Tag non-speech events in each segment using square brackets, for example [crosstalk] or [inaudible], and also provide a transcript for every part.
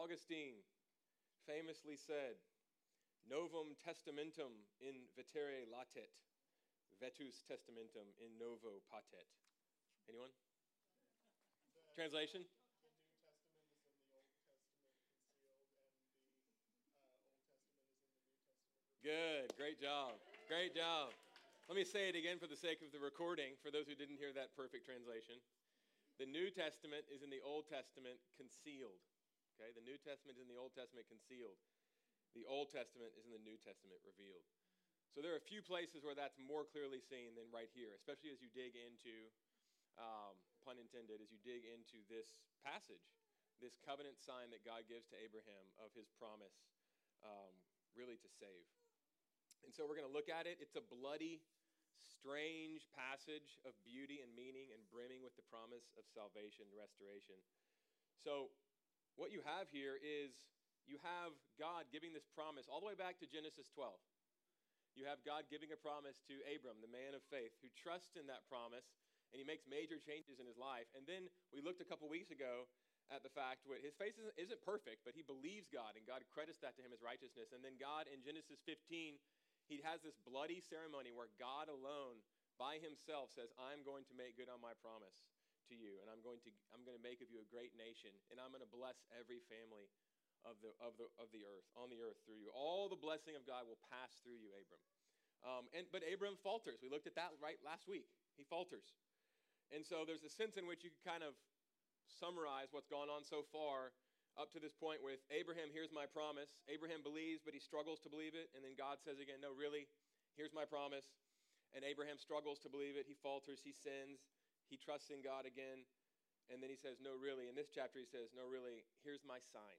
Augustine famously said, Novum testamentum in vetere latet, vetus testamentum in novo patet. Anyone? Translation? Good. Great job. Great job. Let me say it again for the sake of the recording, for those who didn't hear that perfect translation. The New Testament is in the Old Testament concealed. Okay? The New Testament is in the Old Testament concealed. The Old Testament is in the New Testament revealed. So there are a few places where that's more clearly seen than right here, especially as you dig into, um, pun intended, as you dig into this passage, this covenant sign that God gives to Abraham of his promise, um, really to save. And so we're going to look at it. It's a bloody, strange passage of beauty and meaning and brimming with the promise of salvation and restoration. So, what you have here is you have God giving this promise all the way back to Genesis 12. You have God giving a promise to Abram, the man of faith, who trusts in that promise and he makes major changes in his life. And then we looked a couple weeks ago at the fact that his faith isn't, isn't perfect, but he believes God and God credits that to him as righteousness. And then God in Genesis 15 he has this bloody ceremony where God alone, by himself, says, I'm going to make good on my promise to you, and I'm going to, I'm going to make of you a great nation, and I'm going to bless every family of the, of, the, of the earth, on the earth through you. All the blessing of God will pass through you, Abram. Um, and, but Abram falters. We looked at that right last week. He falters. And so there's a sense in which you kind of summarize what's gone on so far up to this point with Abraham, here's my promise. Abraham believes, but he struggles to believe it. And then God says again, no, really, here's my promise. And Abraham struggles to believe it. He falters, he sins, he trusts in God again. And then he says, no, really. In this chapter, he says, no, really, here's my sign.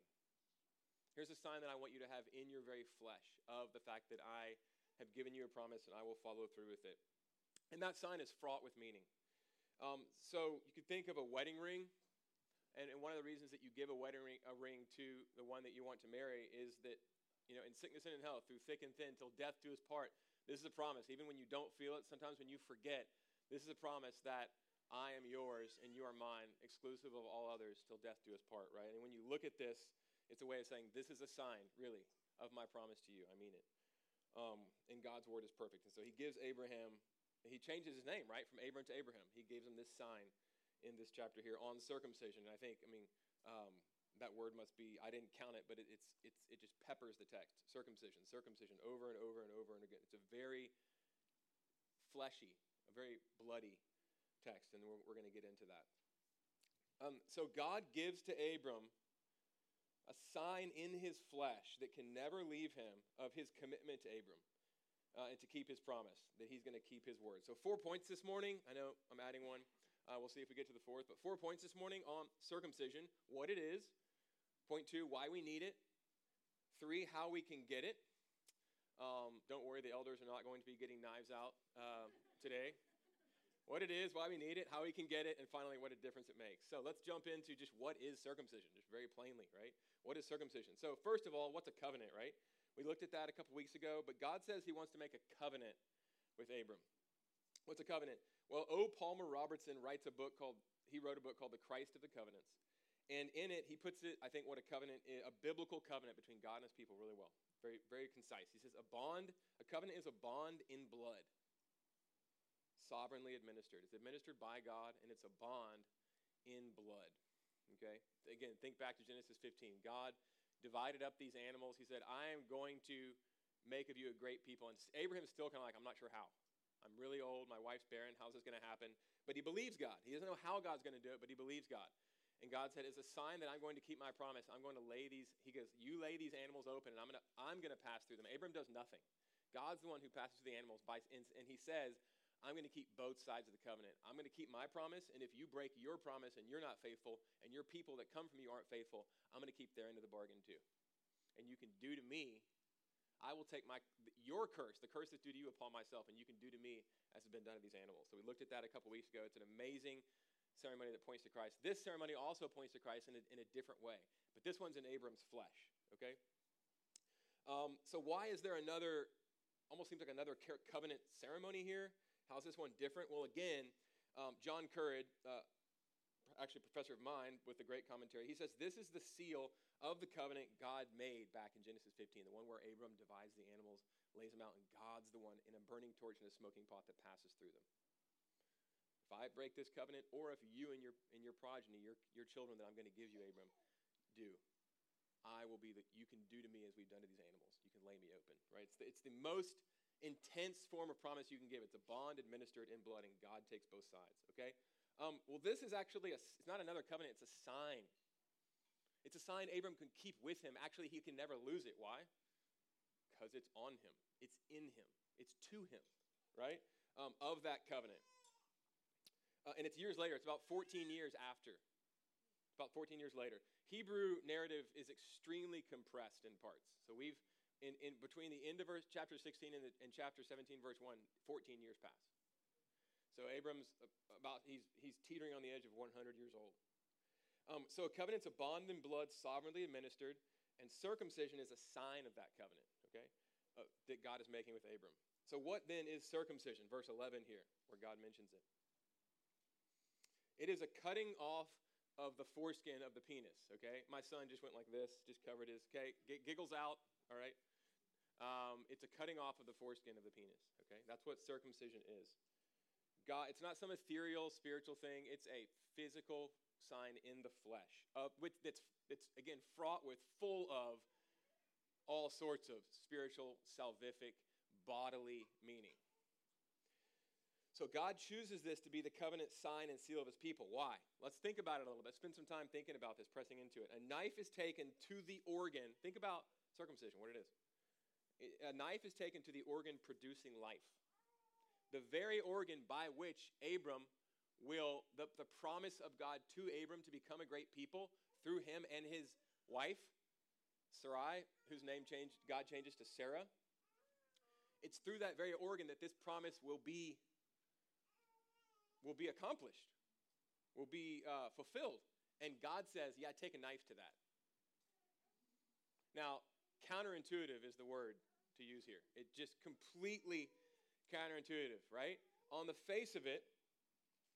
Here's a sign that I want you to have in your very flesh of the fact that I have given you a promise and I will follow through with it. And that sign is fraught with meaning. Um, so you could think of a wedding ring and, and one of the reasons that you give a wedding ring, a ring to the one that you want to marry is that, you know, in sickness and in health, through thick and thin, till death do us part. This is a promise. Even when you don't feel it, sometimes when you forget, this is a promise that I am yours and you are mine, exclusive of all others, till death do us part, right? And when you look at this, it's a way of saying, this is a sign, really, of my promise to you. I mean it. Um, and God's word is perfect. And so he gives Abraham, he changes his name, right, from Abram to Abraham. He gives him this sign in this chapter here on circumcision. And I think, I mean, um, that word must be, I didn't count it, but it, it's, it's, it just peppers the text. Circumcision, circumcision, over and over and over and again. It's a very fleshy, a very bloody text, and we're, we're going to get into that. Um, so God gives to Abram a sign in his flesh that can never leave him of his commitment to Abram. Uh, and to keep his promise, that he's going to keep his word. So, four points this morning. I know I'm adding one. Uh, we'll see if we get to the fourth. But four points this morning on circumcision what it is. Point two, why we need it. Three, how we can get it. Um, don't worry, the elders are not going to be getting knives out uh, today. What it is, why we need it, how we can get it, and finally, what a difference it makes. So let's jump into just what is circumcision, just very plainly, right? What is circumcision? So, first of all, what's a covenant, right? We looked at that a couple weeks ago, but God says He wants to make a covenant with Abram. What's a covenant? Well, O. Palmer Robertson writes a book called, he wrote a book called The Christ of the Covenants. And in it, he puts it, I think, what a covenant is, a biblical covenant between God and his people really well. Very, very concise. He says, a bond, a covenant is a bond in blood, sovereignly administered. It's administered by God, and it's a bond in blood. Okay? Again, think back to Genesis 15. God divided up these animals. He said, I am going to make of you a great people. And Abraham's still kind of like, I'm not sure how. I'm really old. My wife's barren. How's this going to happen? But he believes God. He doesn't know how God's going to do it, but he believes God. And God said, "As a sign that I'm going to keep my promise, I'm going to lay these." He goes, "You lay these animals open, and I'm going to I'm going to pass through them." Abram does nothing. God's the one who passes through the animals, by, and he says, "I'm going to keep both sides of the covenant. I'm going to keep my promise, and if you break your promise and you're not faithful, and your people that come from you aren't faithful, I'm going to keep their end of the bargain too. And you can do to me I will take my your curse, the curse that's due to you, upon myself, and you can do to me as has been done to these animals. So we looked at that a couple weeks ago. It's an amazing ceremony that points to Christ. This ceremony also points to Christ in a, in a different way, but this one's in Abram's flesh. Okay. Um, so why is there another? Almost seems like another covenant ceremony here. How's this one different? Well, again, um, John Currid, uh, actually professor of mine with a great commentary. He says this is the seal of the covenant God made back in Genesis 15, the one where Abram divides the animals, lays them out, and God's the one in a burning torch and a smoking pot that passes through them. If I break this covenant, or if you and your and your progeny, your, your children that I'm going to give you, Abram, do, I will be that you can do to me as we've done to these animals. You can lay me open, right? It's the, it's the most intense form of promise you can give. It's a bond administered in blood, and God takes both sides, okay? Um, well, this is actually, a, it's not another covenant, it's a sign. It's a sign Abram can keep with him. Actually, he can never lose it. Why? Because it's on him, it's in him, it's to him, right? Um, of that covenant. Uh, and it's years later, it's about 14 years after. About 14 years later. Hebrew narrative is extremely compressed in parts. So we've, in, in between the end of verse, chapter 16 and, the, and chapter 17, verse 1, 14 years pass. So Abram's about, he's, he's teetering on the edge of 100 years old. Um, so a covenant's a bond in blood sovereignly administered, and circumcision is a sign of that covenant, okay, uh, that God is making with Abram. So what then is circumcision? Verse 11 here, where God mentions it. It is a cutting off of the foreskin of the penis, okay? My son just went like this, just covered his, okay? G- giggles out, all right? Um, it's a cutting off of the foreskin of the penis, okay? That's what circumcision is. God, it's not some ethereal spiritual thing, it's a physical sign in the flesh, uh, with, that's, that's, again, fraught with, full of all sorts of spiritual, salvific, bodily meaning. So God chooses this to be the covenant sign and seal of his people. Why? Let's think about it a little bit. Spend some time thinking about this, pressing into it. A knife is taken to the organ. Think about circumcision, what it is. A knife is taken to the organ producing life. The very organ by which Abram will, the, the promise of God to Abram to become a great people through him and his wife, Sarai, whose name changed, God changes to Sarah. It's through that very organ that this promise will be will be accomplished, will be uh, fulfilled. And God says, yeah, take a knife to that. Now, counterintuitive is the word to use here. It just completely counterintuitive, right? On the face of it,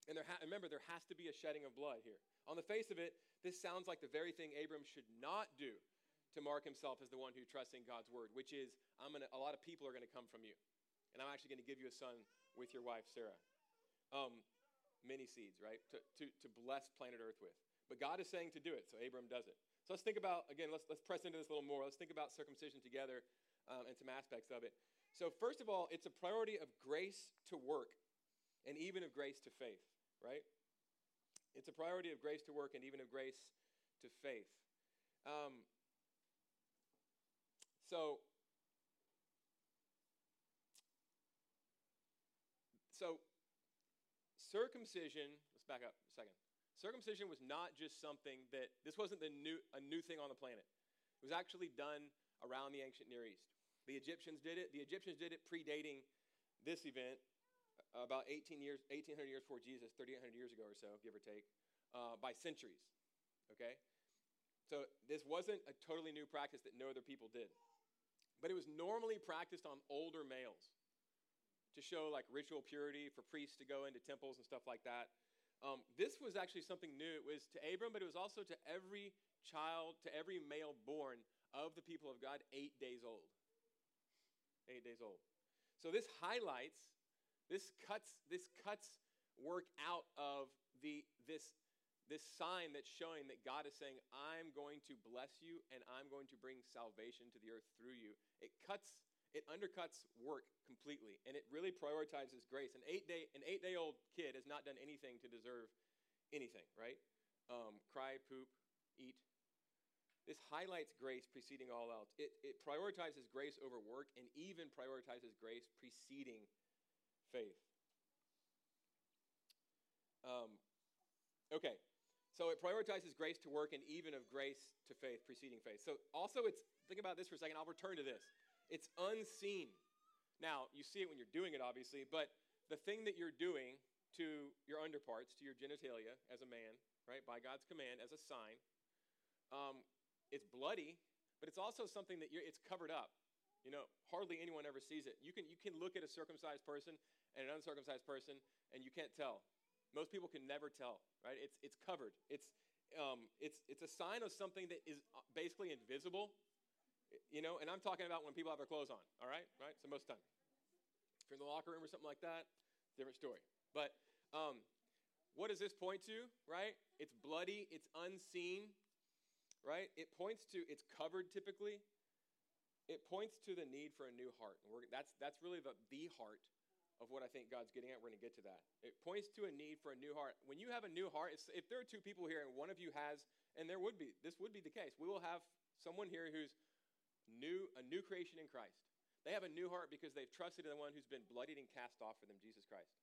and there ha- remember, there has to be a shedding of blood here. On the face of it, this sounds like the very thing Abram should not do to mark himself as the one who trusts in God's word, which is, I'm gonna, a lot of people are going to come from you, and I'm actually going to give you a son with your wife, Sarah. Um, many seeds, right? To, to, to bless planet Earth with. But God is saying to do it, so Abram does it. So let's think about, again, let's, let's press into this a little more. Let's think about circumcision together um, and some aspects of it. So, first of all, it's a priority of grace to work and even of grace to faith, right? It's a priority of grace to work and even of grace to faith. Um, so, so circumcision, let's back up a second. Circumcision was not just something that, this wasn't the new, a new thing on the planet. It was actually done around the ancient Near East. The Egyptians did it. The Egyptians did it predating this event uh, about 18 years, 1800 years before Jesus, 3,800 years ago or so, give or take, uh, by centuries. Okay? So this wasn't a totally new practice that no other people did. But it was normally practiced on older males to show like ritual purity for priests to go into temples and stuff like that. Um, this was actually something new. It was to Abram, but it was also to every child, to every male born of the people of God, eight days old. Eight days old. So this highlights, this cuts, this cuts work out of the this this sign that's showing that God is saying, I'm going to bless you and I'm going to bring salvation to the earth through you. It cuts it undercuts work completely and it really prioritizes grace. An eight day an eight day old kid has not done anything to deserve anything right? Um, cry poop eat. This highlights grace preceding all else. It, it prioritizes grace over work and even prioritizes grace preceding faith. Um, okay so it prioritizes grace to work and even of grace to faith preceding faith. So also it's think about this for a second i'll return to this it's unseen. Now, you see it when you're doing it, obviously, but the thing that you're doing to your underparts, to your genitalia as a man, right, by God's command, as a sign, um, it's bloody, but it's also something that it's covered up. You know, hardly anyone ever sees it. You can, you can look at a circumcised person and an uncircumcised person, and you can't tell. Most people can never tell, right? It's, it's covered. It's, um, it's, it's a sign of something that is uh, basically invisible, you know, and I'm talking about when people have their clothes on, all right? Right? So most time. If you're in the locker room or something like that, different story. But um, what does this point to, right? It's bloody, it's unseen, right? It points to, it's covered typically. It points to the need for a new heart. And that's, that's really the, the heart of what I think God's getting at. We're going to get to that. It points to a need for a new heart. When you have a new heart, if there are two people here and one of you has, and there would be, this would be the case, we will have someone here who's new, a new creation in Christ. They have a new heart because they've trusted in the one who's been bloodied and cast off for them, Jesus Christ.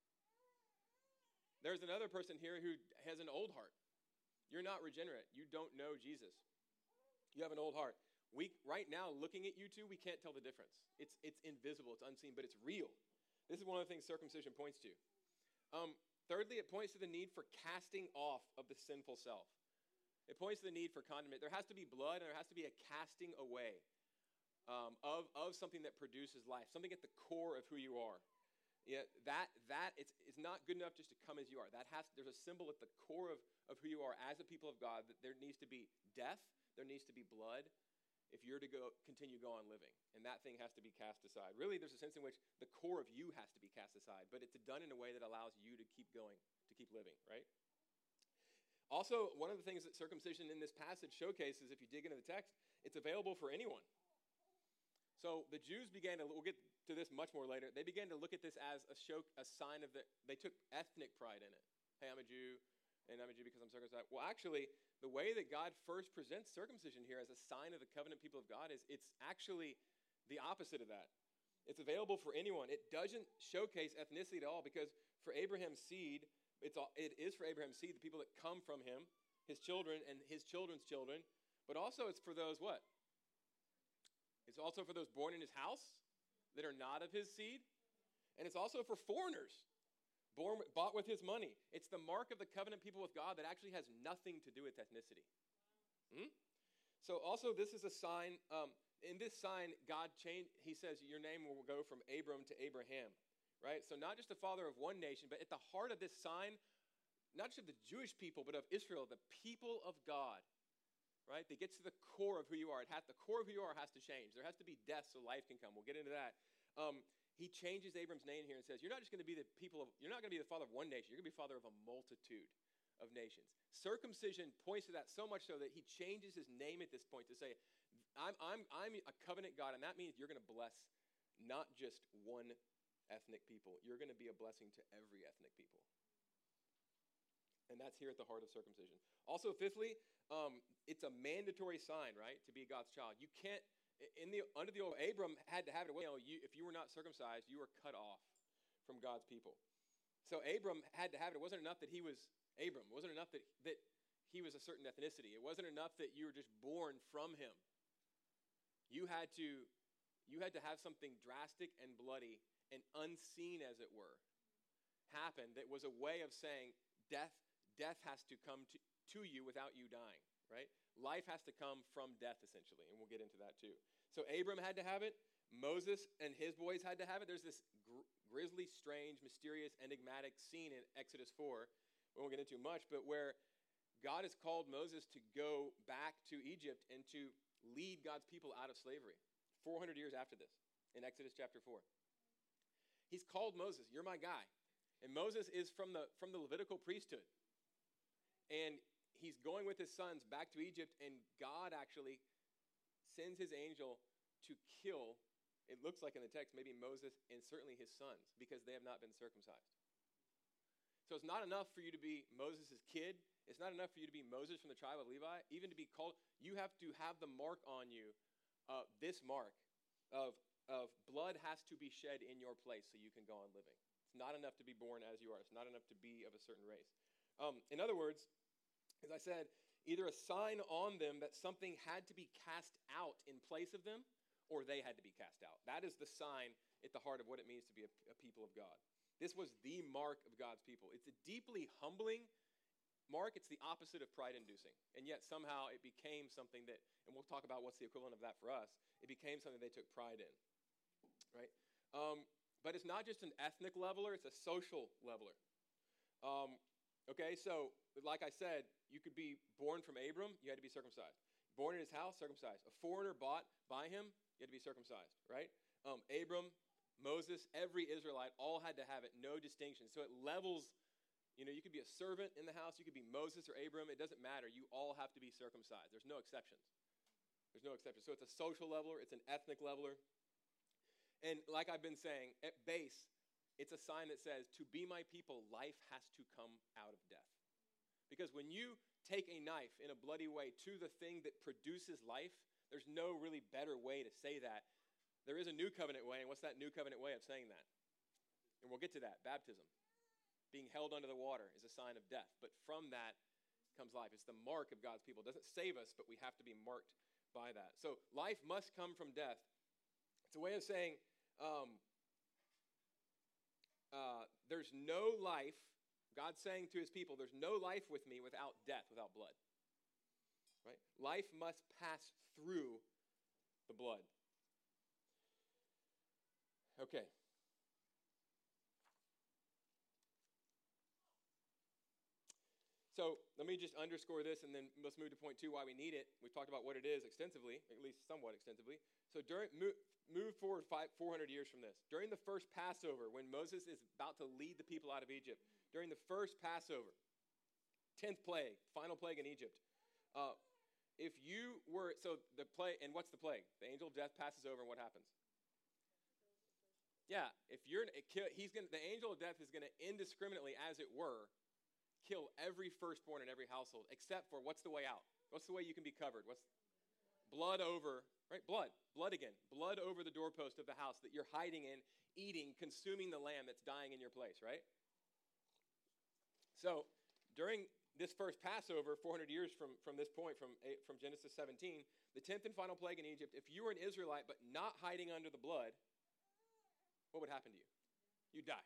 There's another person here who has an old heart. You're not regenerate. You don't know Jesus. You have an old heart. We, right now, looking at you two, we can't tell the difference. It's, it's invisible, it's unseen, but it's real. This is one of the things circumcision points to. Um, thirdly, it points to the need for casting off of the sinful self. It points to the need for condemnation. There has to be blood and there has to be a casting away um, of, of something that produces life, something at the core of who you are. Yeah, that, that it's, it's not good enough just to come as you are. That has, there's a symbol at the core of, of who you are as a people of God that there needs to be death, there needs to be blood, if you're to go continue go on living and that thing has to be cast aside really there's a sense in which the core of you has to be cast aside but it's done in a way that allows you to keep going to keep living right also one of the things that circumcision in this passage showcases if you dig into the text it's available for anyone so the Jews began to, we'll get to this much more later, they began to look at this as a show, a sign of the, they took ethnic pride in it. Hey, I'm a Jew, and I'm a Jew because I'm circumcised. Well, actually, the way that God first presents circumcision here as a sign of the covenant people of God is it's actually the opposite of that. It's available for anyone. It doesn't showcase ethnicity at all because for Abraham's seed, it's all, it is for Abraham's seed, the people that come from him, his children and his children's children, but also it's for those what? It's also for those born in his house that are not of his seed. And it's also for foreigners born, bought with his money. It's the mark of the covenant people with God that actually has nothing to do with ethnicity. Hmm? So, also, this is a sign. Um, in this sign, God changed, he says, Your name will go from Abram to Abraham, right? So, not just the father of one nation, but at the heart of this sign, not just of the Jewish people, but of Israel, the people of God right? That gets to the core of who you are. It has, the core of who you are has to change. There has to be death so life can come. We'll get into that. Um, he changes Abram's name here and says, You're not just going to be the people of, you're not going to be the father of one nation, you're going to be father of a multitude of nations. Circumcision points to that so much so that he changes his name at this point to say, I'm, I'm, I'm a covenant God, and that means you're going to bless not just one ethnic people, you're going to be a blessing to every ethnic people. And that's here at the heart of circumcision. Also, fifthly, um, it's a mandatory sign, right, to be God's child. You can't, in the under the old Abram had to have it. You know, you, if you were not circumcised, you were cut off from God's people. So Abram had to have it. It wasn't enough that he was Abram. It wasn't enough that, that he was a certain ethnicity. It wasn't enough that you were just born from him. You had to, you had to have something drastic and bloody and unseen, as it were, happen that was a way of saying death death has to come to, to you without you dying, right? Life has to come from death, essentially, and we'll get into that too. So Abram had to have it. Moses and his boys had to have it. There's this gr- grisly, strange, mysterious, enigmatic scene in Exodus 4. We won't get into much, but where God has called Moses to go back to Egypt and to lead God's people out of slavery 400 years after this in Exodus chapter 4. He's called Moses, You're my guy. And Moses is from the, from the Levitical priesthood. And he's going with his sons back to Egypt, and God actually sends his angel to kill, it looks like in the text, maybe Moses and certainly his sons, because they have not been circumcised. So it's not enough for you to be Moses' kid. It's not enough for you to be Moses from the tribe of Levi. Even to be called, you have to have the mark on you, uh, this mark of, of blood has to be shed in your place so you can go on living. It's not enough to be born as you are. It's not enough to be of a certain race. Um, in other words, as I said, either a sign on them that something had to be cast out in place of them, or they had to be cast out. That is the sign at the heart of what it means to be a, a people of God. This was the mark of God's people. It's a deeply humbling mark. It's the opposite of pride inducing. And yet somehow it became something that, and we'll talk about what's the equivalent of that for us, it became something they took pride in. Right? Um, but it's not just an ethnic leveler, it's a social leveler. Um, Okay, so like I said, you could be born from Abram, you had to be circumcised. Born in his house, circumcised. A foreigner bought by him, you had to be circumcised, right? Um, Abram, Moses, every Israelite all had to have it, no distinction. So it levels, you know, you could be a servant in the house, you could be Moses or Abram, it doesn't matter. You all have to be circumcised. There's no exceptions. There's no exceptions. So it's a social leveler, it's an ethnic leveler. And like I've been saying, at base, it's a sign that says, To be my people, life has to come out of death. Because when you take a knife in a bloody way to the thing that produces life, there's no really better way to say that. There is a new covenant way, and what's that new covenant way of saying that? And we'll get to that baptism. Being held under the water is a sign of death, but from that comes life. It's the mark of God's people. It doesn't save us, but we have to be marked by that. So life must come from death. It's a way of saying, um, uh, there's no life, God's saying to his people, there's no life with me without death, without blood. Right? Life must pass through the blood. Okay. So let me just underscore this and then let's move to point two why we need it. We've talked about what it is extensively, at least somewhat extensively. So during, move, move forward five, 400 years from this. During the first Passover, when Moses is about to lead the people out of Egypt, during the first Passover, 10th plague, final plague in Egypt, uh, if you were, so the plague, and what's the plague? The angel of death passes over and what happens? Yeah, if you're, he's gonna, the angel of death is going to indiscriminately, as it were, kill every firstborn in every household, except for what's the way out? What's the way you can be covered? What's blood over, right? Blood, blood again, blood over the doorpost of the house that you're hiding in, eating, consuming the lamb that's dying in your place, right? So during this first Passover, 400 years from, from this point, from, eh, from Genesis 17, the 10th and final plague in Egypt, if you were an Israelite but not hiding under the blood, what would happen to you? You'd die.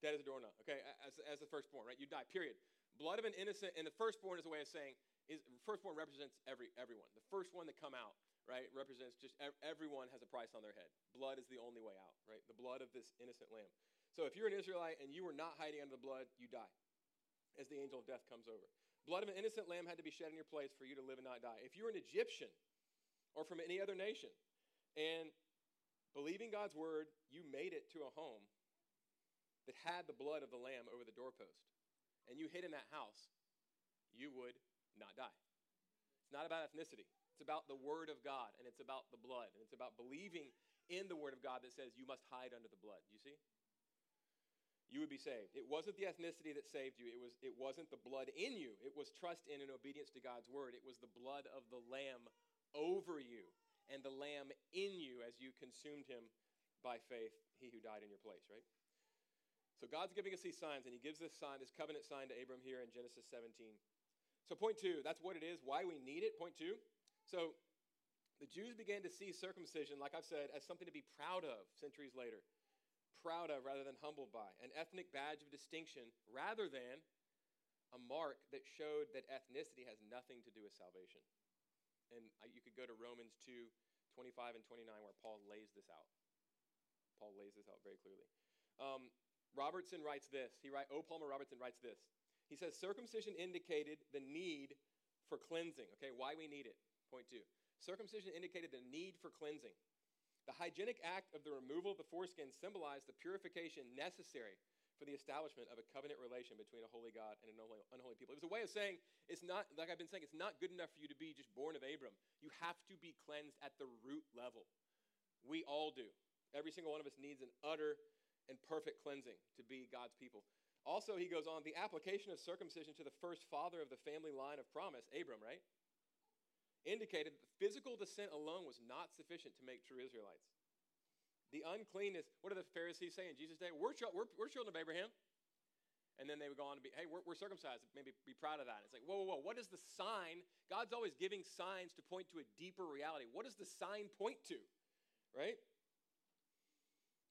Dead as a doorknob, okay, as, as the firstborn, right? You die, period. Blood of an innocent, and the firstborn is a way of saying, is firstborn represents every everyone. The first one to come out, right, represents just everyone has a price on their head. Blood is the only way out, right? The blood of this innocent lamb. So if you're an Israelite and you were not hiding under the blood, you die as the angel of death comes over. Blood of an innocent lamb had to be shed in your place for you to live and not die. If you're an Egyptian or from any other nation and believing God's word, you made it to a home that had the blood of the lamb over the doorpost, and you hid in that house, you would not die. It's not about ethnicity. It's about the word of God, and it's about the blood, and it's about believing in the word of God that says you must hide under the blood. You see? You would be saved. It wasn't the ethnicity that saved you. It, was, it wasn't the blood in you. It was trust in and obedience to God's word. It was the blood of the Lamb over you and the Lamb in you as you consumed him by faith, he who died in your place, right? So God's giving us these signs, and He gives this sign, this covenant sign to Abram here in Genesis 17. So, point two, that's what it is, why we need it. Point two. So, the Jews began to see circumcision, like I've said, as something to be proud of centuries later. Proud of rather than humbled by. An ethnic badge of distinction rather than a mark that showed that ethnicity has nothing to do with salvation. And you could go to Romans 2 25 and 29, where Paul lays this out. Paul lays this out very clearly. Um, Robertson writes this. He write, O. Palmer Robertson writes this. He says, circumcision indicated the need for cleansing. Okay, why we need it. Point two. Circumcision indicated the need for cleansing. The hygienic act of the removal of the foreskin symbolized the purification necessary for the establishment of a covenant relation between a holy God and an unholy people. It was a way of saying, it's not, like I've been saying, it's not good enough for you to be just born of Abram. You have to be cleansed at the root level. We all do. Every single one of us needs an utter and perfect cleansing to be God's people. Also, he goes on, the application of circumcision to the first father of the family line of promise, Abram, right? Indicated that physical descent alone was not sufficient to make true Israelites. The uncleanness, what do the Pharisees say in Jesus' day? We're, we're, we're children of Abraham. And then they would go on to be, hey, we're, we're circumcised. Maybe be proud of that. It's like, whoa, whoa, whoa. What is the sign? God's always giving signs to point to a deeper reality. What does the sign point to? Right?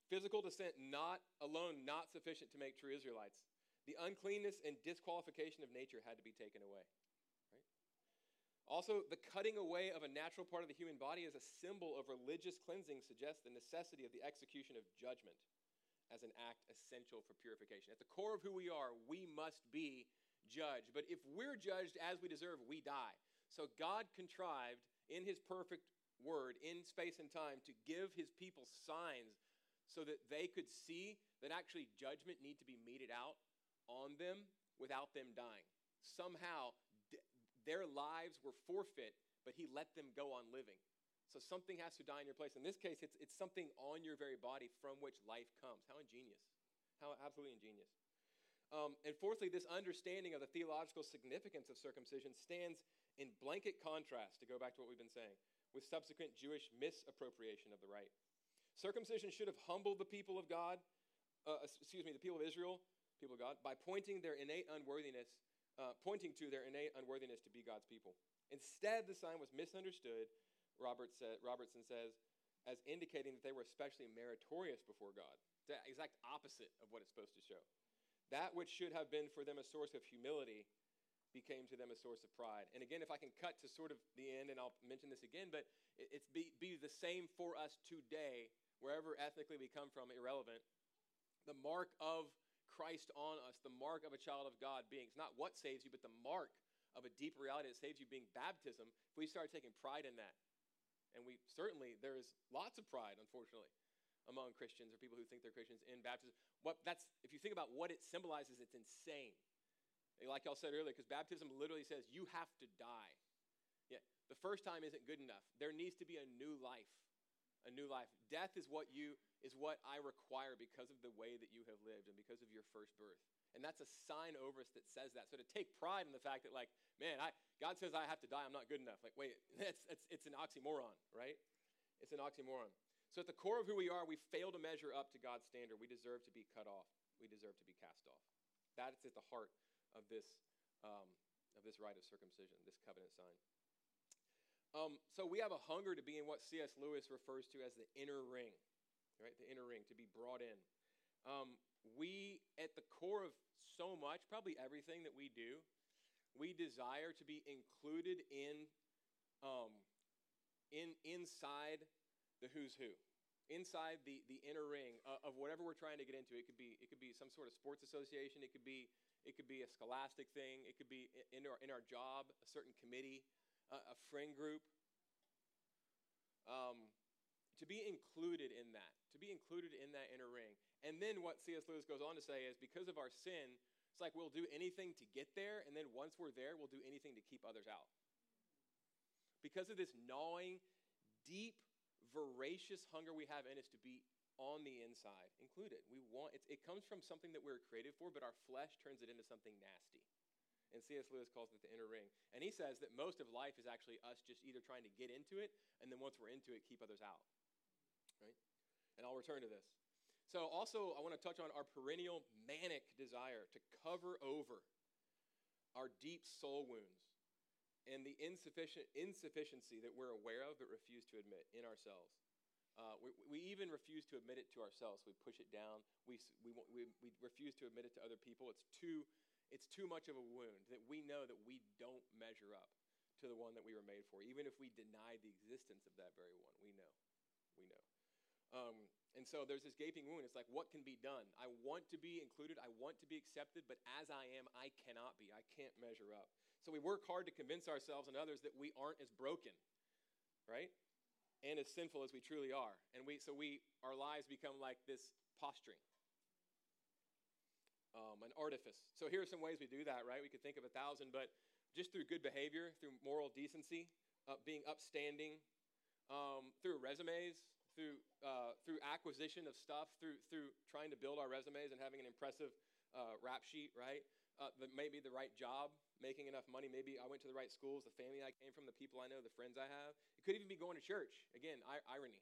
Physical descent not alone not sufficient to make true Israelites. The uncleanness and disqualification of nature had to be taken away. Right? Also, the cutting away of a natural part of the human body as a symbol of religious cleansing suggests the necessity of the execution of judgment as an act essential for purification. At the core of who we are, we must be judged. But if we're judged as we deserve, we die. So God contrived in his perfect word in space and time to give his people signs so that they could see that actually judgment need to be meted out on them without them dying. Somehow d- their lives were forfeit, but he let them go on living. So something has to die in your place. In this case, it's, it's something on your very body from which life comes. How ingenious. How absolutely ingenious. Um, and fourthly, this understanding of the theological significance of circumcision stands in blanket contrast, to go back to what we've been saying, with subsequent Jewish misappropriation of the rite. Circumcision should have humbled the people of God, uh, excuse me, the people of Israel, people of God, by pointing their innate unworthiness, uh, pointing to their innate unworthiness to be God's people. Instead, the sign was misunderstood Robert said, Robertson says, as indicating that they were especially meritorious before God. The exact opposite of what it's supposed to show. That which should have been for them a source of humility became to them a source of pride. And again, if I can cut to sort of the end, and I'll mention this again, but it's be, be the same for us today, wherever ethnically we come from, irrelevant. The mark of Christ on us, the mark of a child of God being, it's not what saves you, but the mark of a deep reality that saves you being baptism, if we start taking pride in that, and we certainly, there is lots of pride, unfortunately, among Christians or people who think they're Christians in baptism. What that's, if you think about what it symbolizes, it's insane. Like y'all said earlier, because baptism literally says you have to die. Yeah, the first time isn't good enough. There needs to be a new life. A new life. Death is what you is what I require because of the way that you have lived and because of your first birth. And that's a sign over us that says that. So to take pride in the fact that, like, man, I, God says I have to die, I'm not good enough. Like, wait, [laughs] that's, that's, it's an oxymoron, right? It's an oxymoron. So at the core of who we are, we fail to measure up to God's standard. We deserve to be cut off. We deserve to be cast off. That is at the heart of this, um, of this rite of circumcision, this covenant sign. Um, so we have a hunger to be in what C.S. Lewis refers to as the inner ring, right? The inner ring, to be brought in. Um, we, at the core of so much, probably everything that we do, we desire to be included in, um, in inside the who's who, inside the, the inner ring of, of whatever we're trying to get into. It could be it could be some sort of sports association. It could be it could be a scholastic thing. It could be in our in our job, a certain committee, a, a friend group. Um, to be included in that, to be included in that inner ring. And then what C.S. Lewis goes on to say is because of our sin, it's like we'll do anything to get there, and then once we're there, we'll do anything to keep others out. Because of this gnawing, deep, voracious hunger we have in us to be on the inside, included. We want it comes from something that we're created for, but our flesh turns it into something nasty. And C.S. Lewis calls it the inner ring. And he says that most of life is actually us just either trying to get into it, and then once we're into it, keep others out. Right? And I'll return to this. So, also, I want to touch on our perennial manic desire to cover over our deep soul wounds and the insufficient, insufficiency that we're aware of but refuse to admit in ourselves. Uh, we, we, even refuse to admit it to ourselves. We push it down. We, we, we, we refuse to admit it to other people. It's too, it's too much of a wound that we know that we don't measure up to the one that we were made for. Even if we deny the existence of that very one, we know. We know. Um, and so there's this gaping wound. It's like, what can be done? I want to be included. I want to be accepted, but as I am, I cannot be. I can't measure up. So we work hard to convince ourselves and others that we aren't as broken, right? And as sinful as we truly are. And we, so we, our lives become like this posturing, um, an artifice. So here are some ways we do that, right? We could think of a thousand, but just through good behavior, through moral decency, uh, being upstanding, um, through resumes, through, uh, through acquisition of stuff, through, through trying to build our resumes and having an impressive uh, rap sheet, right? Uh, the, maybe the right job, making enough money. Maybe I went to the right schools, the family I came from, the people I know, the friends I have. It could even be going to church. Again, I- irony.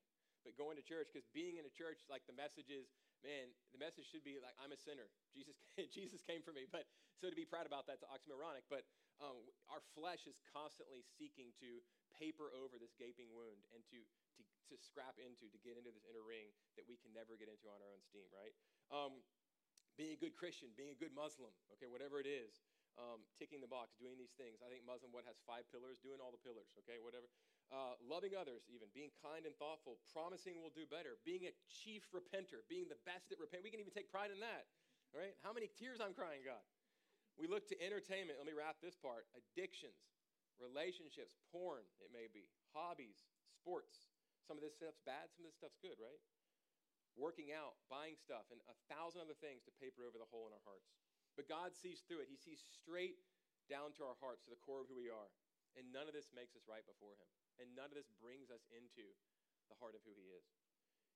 But going to church, because being in a church, like the message is, man, the message should be like, I'm a sinner. Jesus, [laughs] Jesus came for me. But so to be proud about that's oxymoronic. But um, our flesh is constantly seeking to paper over this gaping wound and to to, to scrap into, to get into this inner ring that we can never get into on our own steam, right? Um, being a good Christian, being a good Muslim, okay, whatever it is, um, ticking the box, doing these things. I think Muslim, what has five pillars? Doing all the pillars, okay, whatever. Uh, loving others, even being kind and thoughtful, promising we'll do better, being a chief repenter, being the best at repent. We can even take pride in that, right? How many tears I'm crying, God, We look to entertainment. Let me wrap this part addictions, relationships, porn, it may be, hobbies, sports. Some of this stuff's bad, some of this stuff's good, right? Working out, buying stuff, and a thousand other things to paper over the hole in our hearts. But God sees through it. He sees straight down to our hearts, to the core of who we are. And none of this makes us right before Him. And none of this brings us into the heart of who He is.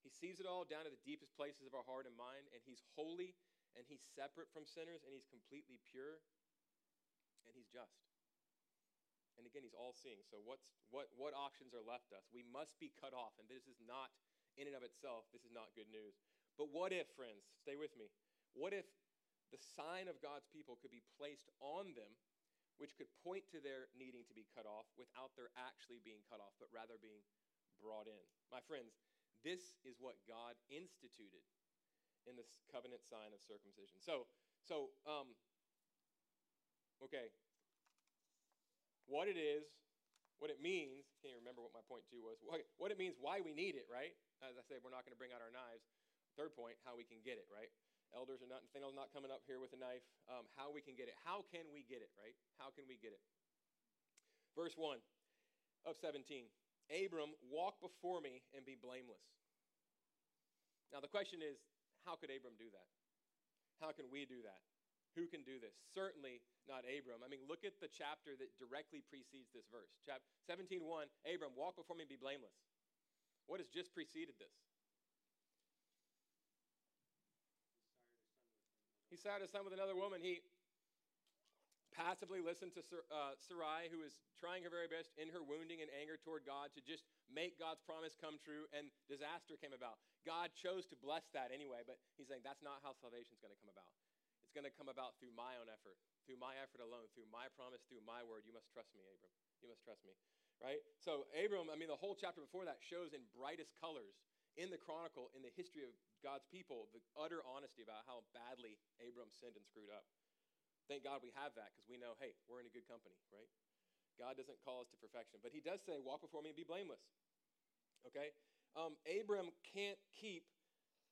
He sees it all down to the deepest places of our heart and mind, and He's holy, and He's separate from sinners, and He's completely pure, and He's just. And again, He's all seeing. So, what's, what, what options are left us? We must be cut off, and this is not, in and of itself, this is not good news. But what if, friends, stay with me, what if the sign of God's people could be placed on them which could point to their needing to be cut off without their actually being cut off, but rather being brought in. My friends, this is what God instituted in this covenant sign of circumcision. So, so, um, okay, what it is, what it means, can't remember what my point two was, what, what it means, why we need it, right? As I said, we're not going to bring out our knives. Third point, how we can get it, right? Elders are not, Nathaniel's not coming up here with a knife. Um, how we can get it. How can we get it, right? How can we get it? Verse 1 of 17 Abram, walk before me and be blameless. Now, the question is, how could Abram do that? How can we do that? Who can do this? Certainly not Abram. I mean, look at the chapter that directly precedes this verse. Chapter 17:1, Abram, walk before me and be blameless. What has just preceded this? He sat his son with another woman. He passively listened to uh, Sarai, who was trying her very best in her wounding and anger toward God to just make God's promise come true, and disaster came about. God chose to bless that anyway, but he's saying that's not how salvation is going to come about. It's going to come about through my own effort, through my effort alone, through my promise, through my word. You must trust me, Abram. You must trust me, right? So, Abram, I mean, the whole chapter before that shows in brightest colors in the chronicle, in the history of God's people the utter honesty about how badly Abram sinned and screwed up. Thank God we have that because we know, hey, we're in a good company, right? God doesn't call us to perfection, but He does say, walk before me and be blameless. Okay? Um, Abram can't keep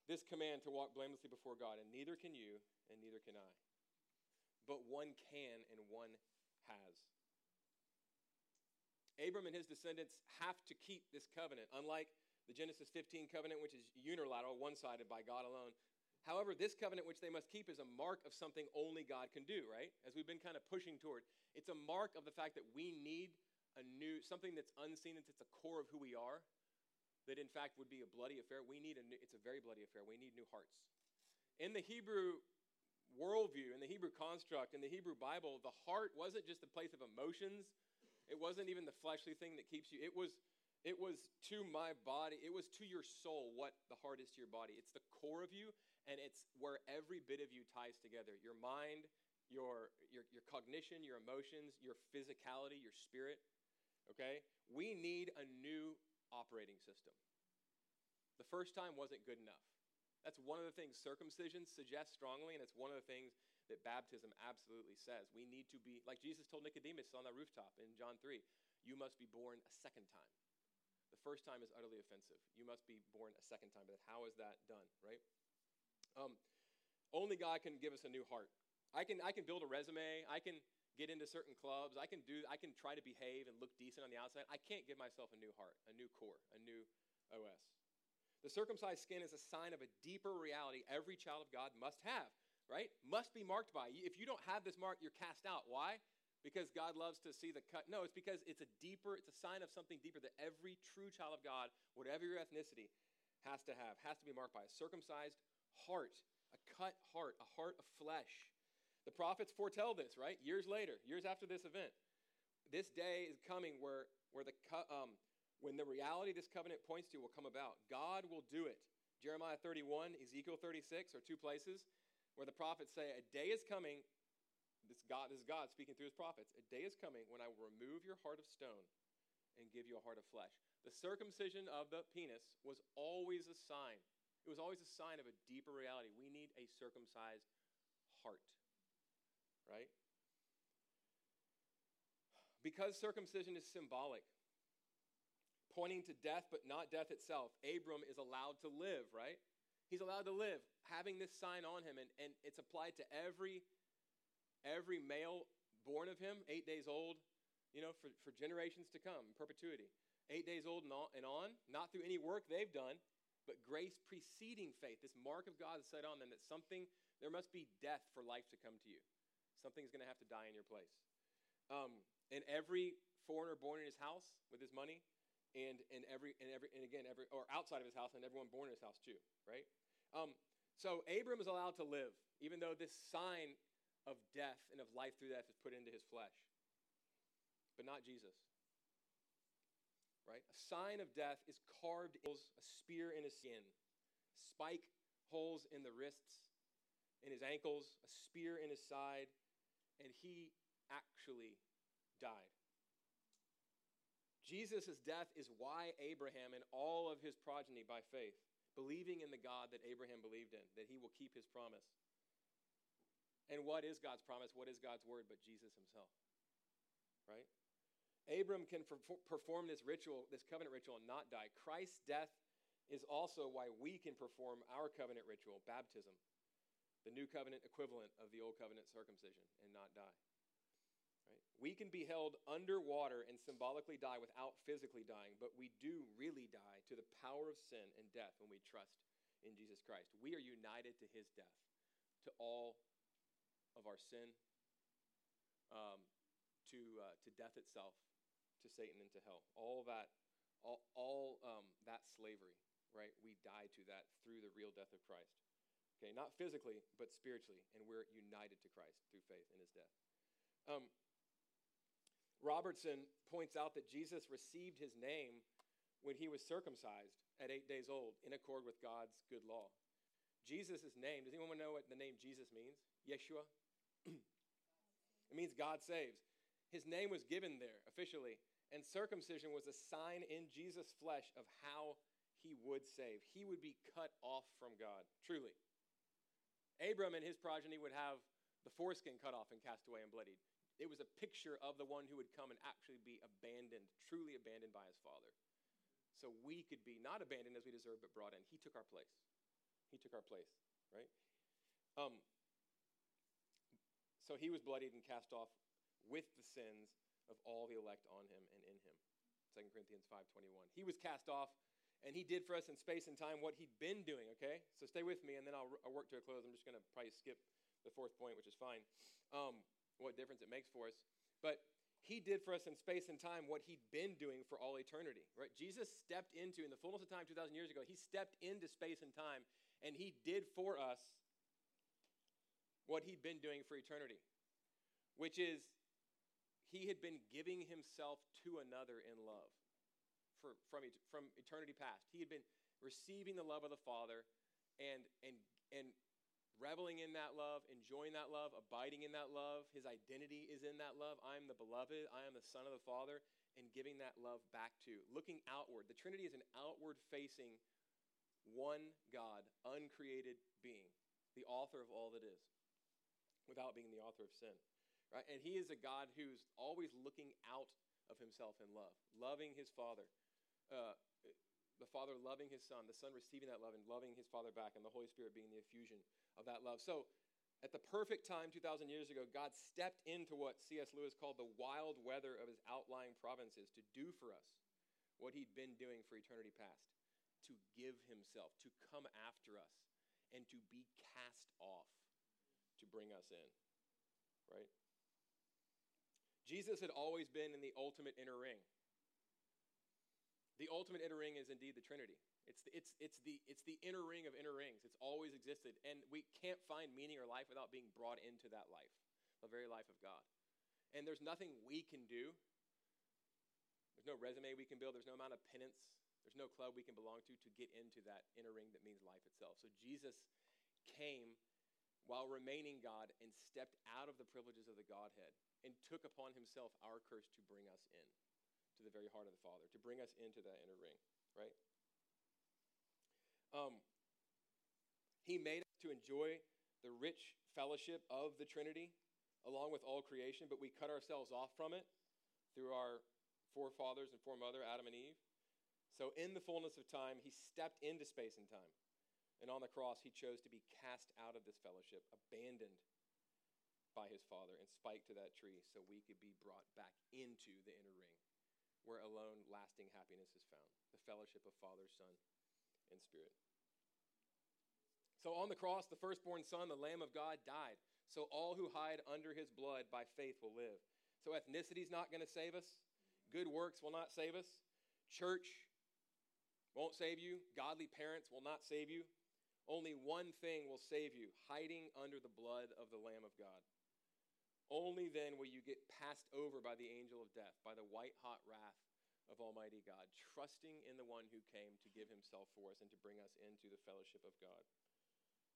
this command to walk blamelessly before God, and neither can you, and neither can I. But one can, and one has. Abram and his descendants have to keep this covenant, unlike the Genesis 15 covenant, which is unilateral, one sided by God alone. However, this covenant, which they must keep, is a mark of something only God can do, right? As we've been kind of pushing toward. It's a mark of the fact that we need a new, something that's unseen, it's at the core of who we are, that in fact would be a bloody affair. We need a new, it's a very bloody affair. We need new hearts. In the Hebrew worldview, in the Hebrew construct, in the Hebrew Bible, the heart wasn't just a place of emotions. It wasn't even the fleshly thing that keeps you. It was it was to my body, it was to your soul what the heart is to your body. It's the core of you, and it's where every bit of you ties together your mind, your, your, your cognition, your emotions, your physicality, your spirit. Okay? We need a new operating system. The first time wasn't good enough. That's one of the things circumcision suggests strongly, and it's one of the things that baptism absolutely says. We need to be, like Jesus told Nicodemus on the rooftop in John 3, you must be born a second time. First time is utterly offensive. You must be born a second time. But how is that done, right? Um, only God can give us a new heart. I can, I can build a resume. I can get into certain clubs. I can do. I can try to behave and look decent on the outside. I can't give myself a new heart, a new core, a new OS. The circumcised skin is a sign of a deeper reality every child of God must have, right? Must be marked by. If you don't have this mark, you're cast out. Why? Because God loves to see the cut. No, it's because it's a deeper, it's a sign of something deeper that every true child of God, whatever your ethnicity, has to have, has to be marked by a circumcised heart, a cut heart, a heart of flesh. The prophets foretell this, right? Years later, years after this event. This day is coming where, where the, um, when the reality this covenant points to will come about. God will do it. Jeremiah 31, Ezekiel 36 are two places where the prophets say, A day is coming this God, this is God speaking through his prophets. A day is coming when I will remove your heart of stone and give you a heart of flesh. The circumcision of the penis was always a sign. It was always a sign of a deeper reality. We need a circumcised heart, right? Because circumcision is symbolic, pointing to death but not death itself, Abram is allowed to live, right? He's allowed to live, having this sign on him, and, and it's applied to every every male born of him, eight days old, you know, for, for generations to come, perpetuity. Eight days old and on, and on, not through any work they've done, but grace preceding faith. This mark of God is set on them that something, there must be death for life to come to you. Something's going to have to die in your place. Um, and every foreigner born in his house with his money, and, and every and every and again every or outside of his house, and everyone born in his house too, right? Um, so Abram is allowed to live, even though this sign of death and of life through death is put into his flesh. But not Jesus. Right? A sign of death is carved in a spear in his skin, spike holes in the wrists, in his ankles, a spear in his side, and he actually died. Jesus' death is why Abraham and all of his progeny by faith believing in the God that Abraham believed in, that he will keep his promise. And what is God's promise? What is God's word but Jesus himself? Right? Abram can perform this ritual, this covenant ritual, and not die. Christ's death is also why we can perform our covenant ritual, baptism, the new covenant equivalent of the old covenant circumcision, and not die. Right? We can be held underwater and symbolically die without physically dying, but we do really die to the power of sin and death when we trust in Jesus Christ. We are united to his death, to all of our sin, um, to, uh, to death itself, to Satan and to hell. All that, all, all um, that slavery, right? We die to that through the real death of Christ. Okay, not physically, but spiritually, and we're united to Christ through faith in his death. Um, Robertson points out that Jesus received his name when he was circumcised at eight days old in accord with God's good law. Jesus' name, does anyone know what the name Jesus means? Yeshua? It means God saves. His name was given there officially, and circumcision was a sign in Jesus' flesh of how he would save. He would be cut off from God, truly. Abram and his progeny would have the foreskin cut off and cast away and bloodied. It was a picture of the one who would come and actually be abandoned, truly abandoned by his father. So we could be not abandoned as we deserve, but brought in. He took our place. He took our place, right? Um, so he was bloodied and cast off with the sins of all the elect on him and in him. 2 Corinthians 5:21. He was cast off and he did for us in space and time what he'd been doing, okay? So stay with me and then I'll, I'll work to a close. I'm just going to probably skip the fourth point, which is fine. Um, what difference it makes for us. But he did for us in space and time what he'd been doing for all eternity, right? Jesus stepped into, in the fullness of time 2,000 years ago, he stepped into space and time and he did for us what he'd been doing for eternity, which is he had been giving himself to another in love for, from, from eternity past. He had been receiving the love of the Father and, and, and reveling in that love, enjoying that love, abiding in that love. His identity is in that love. I am the beloved, I am the Son of the Father, and giving that love back to. Looking outward. The Trinity is an outward facing, one God, uncreated being, the author of all that is, without being the author of sin. Right? And he is a God who's always looking out of himself in love, loving his Father. Uh, the Father loving his Son, the Son receiving that love and loving his Father back, and the Holy Spirit being the effusion of that love. So, at the perfect time, 2,000 years ago, God stepped into what C.S. Lewis called the wild weather of his outlying provinces to do for us what he'd been doing for eternity past to give himself, to come after us, and to be cast off to bring us in. Right? Jesus had always been in the ultimate inner ring. The ultimate inner ring is indeed the Trinity. It's the, it's, it's, the, it's the inner ring of inner rings. It's always existed. And we can't find meaning or life without being brought into that life, the very life of God. And there's nothing we can do. There's no resume we can build. There's no amount of penance. There's no club we can belong to to get into that inner ring that means life itself. So Jesus came while remaining God and stepped out of the privileges of the Godhead and took upon himself our curse to bring us in to the very heart of the Father, to bring us into that inner ring, right? Um, he made us to enjoy the rich fellowship of the Trinity along with all creation, but we cut ourselves off from it through our forefathers and foremother, Adam and Eve. So, in the fullness of time, he stepped into space and time. And on the cross, he chose to be cast out of this fellowship, abandoned by his father and spiked to that tree so we could be brought back into the inner ring where alone lasting happiness is found the fellowship of Father, Son, and Spirit. So on the cross, the firstborn son, the Lamb of God, died. So all who hide under his blood by faith will live. So ethnicity is not going to save us. Good works will not save us. Church won't save you. Godly parents will not save you. Only one thing will save you hiding under the blood of the Lamb of God. Only then will you get passed over by the angel of death, by the white hot wrath of Almighty God, trusting in the one who came to give himself for us and to bring us into the fellowship of God,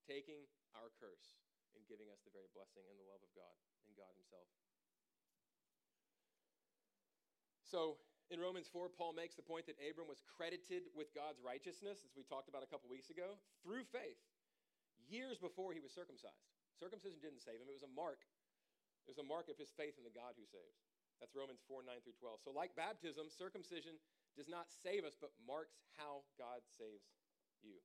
taking our curse and giving us the very blessing and the love of God and God Himself. So, in Romans 4, Paul makes the point that Abram was credited with God's righteousness, as we talked about a couple weeks ago, through faith, years before he was circumcised. Circumcision didn't save him, it was a mark. It was a mark of his faith in the God who saves. That's Romans 4 9 through 12. So, like baptism, circumcision does not save us, but marks how God saves you.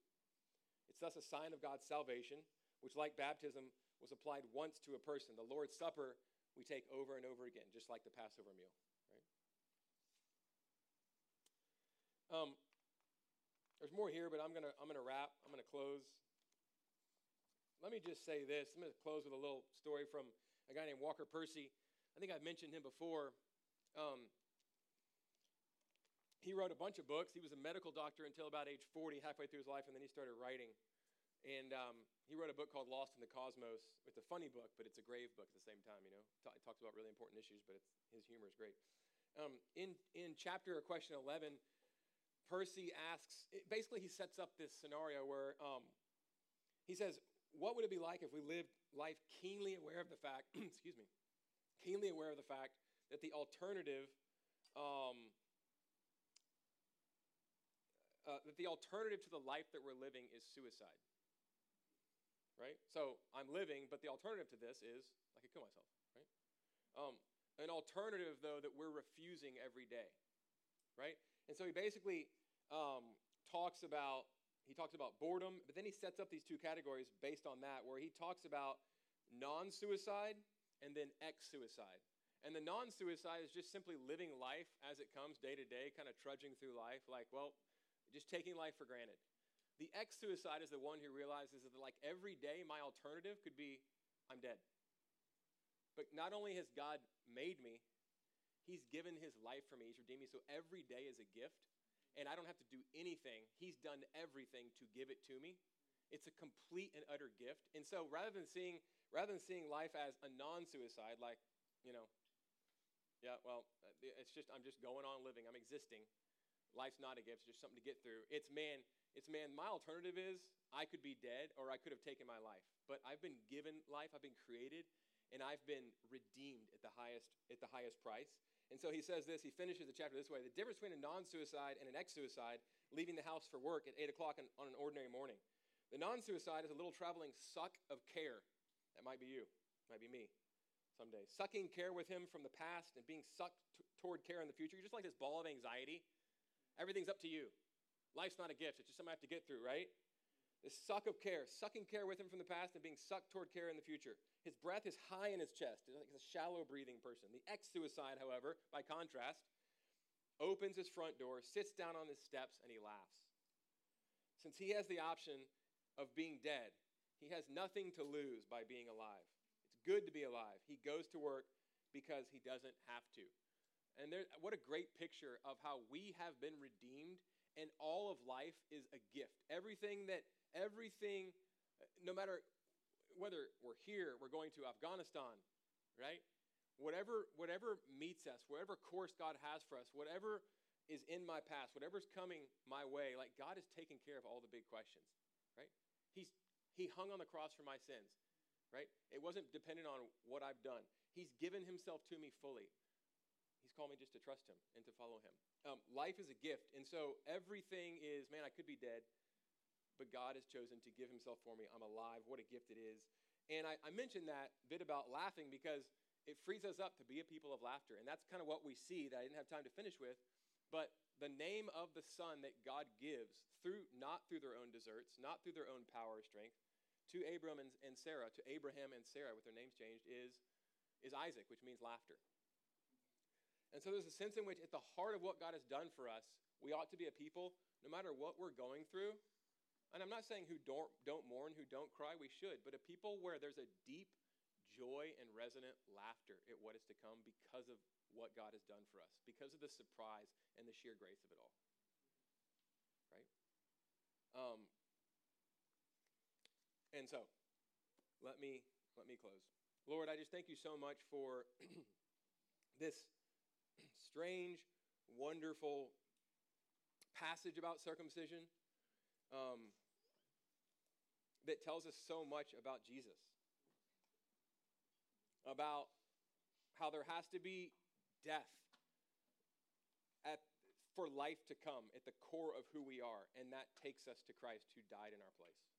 It's thus a sign of God's salvation, which, like baptism, was applied once to a person. The Lord's Supper we take over and over again, just like the Passover meal. Um, there's more here, but I'm gonna I'm gonna wrap. I'm gonna close. Let me just say this. I'm gonna close with a little story from a guy named Walker Percy. I think I've mentioned him before. Um, he wrote a bunch of books. He was a medical doctor until about age 40, halfway through his life, and then he started writing. And um, he wrote a book called Lost in the Cosmos. It's a funny book, but it's a grave book at the same time. You know, it talks about really important issues, but his humor is great. Um, in in chapter or question 11, Percy asks, basically, he sets up this scenario where um, he says, What would it be like if we lived life keenly aware of the fact, [clears throat] excuse me, keenly aware of the fact that the alternative, um, uh, that the alternative to the life that we're living is suicide? Right? So I'm living, but the alternative to this is I could kill myself, right? Um, an alternative, though, that we're refusing every day, right? And so he basically um, talks about he talks about boredom, but then he sets up these two categories based on that, where he talks about non-suicide and then ex-suicide. And the non-suicide is just simply living life as it comes day to day, kind of trudging through life, like, well, just taking life for granted. The ex-suicide is the one who realizes that like every day my alternative could be I'm dead. But not only has God made me, He's given his life for me. He's redeemed me. So every day is a gift and I don't have to do anything. He's done everything to give it to me. It's a complete and utter gift. And so rather than seeing rather than seeing life as a non-suicide, like, you know, yeah, well, uh, it's just I'm just going on living. I'm existing. Life's not a gift, it's just something to get through. It's man, it's man, my alternative is I could be dead or I could have taken my life. But I've been given life, I've been created, and I've been redeemed at the highest at the highest price. And so he says this, he finishes the chapter this way The difference between a non suicide and an ex suicide, leaving the house for work at 8 o'clock on, an ordinary morning. The non suicide is a little traveling suck of care. That might be you, might be me someday. Sucking care with him from the past and being sucked t- toward care in the future. You're just like this ball of anxiety. Everything's up to you. Life's not a gift, it's just something I have to get through, right? This suck of care, sucking care with him from the past and being sucked toward care in the future. His breath is high in his chest. He's a shallow breathing person. The ex suicide, however, by contrast, opens his front door, sits down on his steps, and he laughs. Since he has the option of being dead, he has nothing to lose by being alive. It's good to be alive. He goes to work because he doesn't have to. And there, what a great picture of how we have been redeemed, and all of life is a gift. Everything that Everything, no matter whether we're here, we're going to Afghanistan, right? Whatever, whatever meets us, whatever course God has for us, whatever is in my past, whatever's coming my way, like God is taking care of all the big questions, right? He's, he hung on the cross for my sins, right? It wasn't dependent on what I've done. He's given himself to me fully. He's called me just to trust him and to follow him. Um, life is a gift. And so everything is, man, I could be dead but God has chosen to give himself for me. I'm alive. What a gift it is. And I, I mentioned that bit about laughing because it frees us up to be a people of laughter. And that's kind of what we see that I didn't have time to finish with. But the name of the Son that God gives through not through their own deserts, not through their own power or strength, to Abram and, and Sarah, to Abraham and Sarah, with their names changed, is, is Isaac, which means laughter. And so there's a sense in which, at the heart of what God has done for us, we ought to be a people, no matter what we're going through. And I'm not saying who don't, don't mourn, who don't cry, we should, but a people where there's a deep joy and resonant laughter at what is to come because of what God has done for us, because of the surprise and the sheer grace of it all. Right? Um, and so, let me let me close. Lord, I just thank you so much for [clears throat] this [clears throat] strange, wonderful passage about circumcision um, that tells us so much about Jesus, about how there has to be death at, for life to come at the core of who we are, and that takes us to Christ who died in our place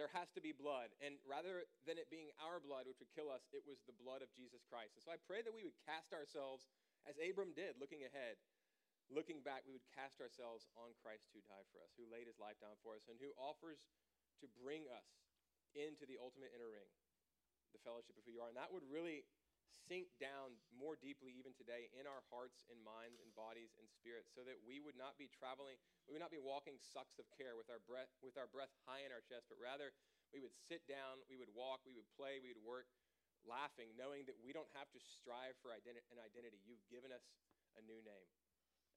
there has to be blood. And rather than it being our blood, which would kill us, it was the blood of Jesus Christ. And so I pray that we would cast ourselves, as Abram did, looking ahead, looking back, we would cast ourselves on Christ who died for us, who laid his life down for us, and who offers to bring us into the ultimate inner ring, the fellowship of who you are. And that would really sink down more deeply even today in our hearts and minds and bodies and spirits so that we would not be traveling we would not be walking sucks of care with our breath with our breath high in our chest but rather we would sit down we would walk we would play we would work laughing knowing that we don't have to strive for identi- an identity you've given us a new name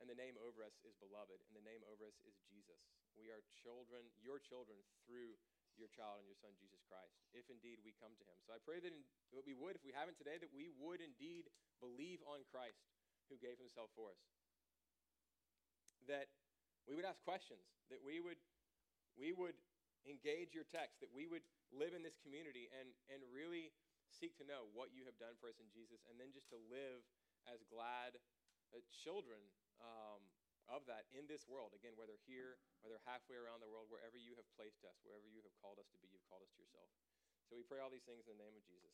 and the name over us is beloved and the name over us is jesus we are children your children through your child and your son, Jesus Christ, if indeed we come to him. So I pray that, in, that we would, if we haven't today, that we would indeed believe on Christ who gave himself for us. That we would ask questions, that we would, we would engage your text, that we would live in this community and, and really seek to know what you have done for us in Jesus, and then just to live as glad uh, children um, of that in this world. Again, whether here, whether halfway around the world, wherever you have placed us, wherever you have called us to be, you've called us to yourself. So we pray all these things in the name of Jesus.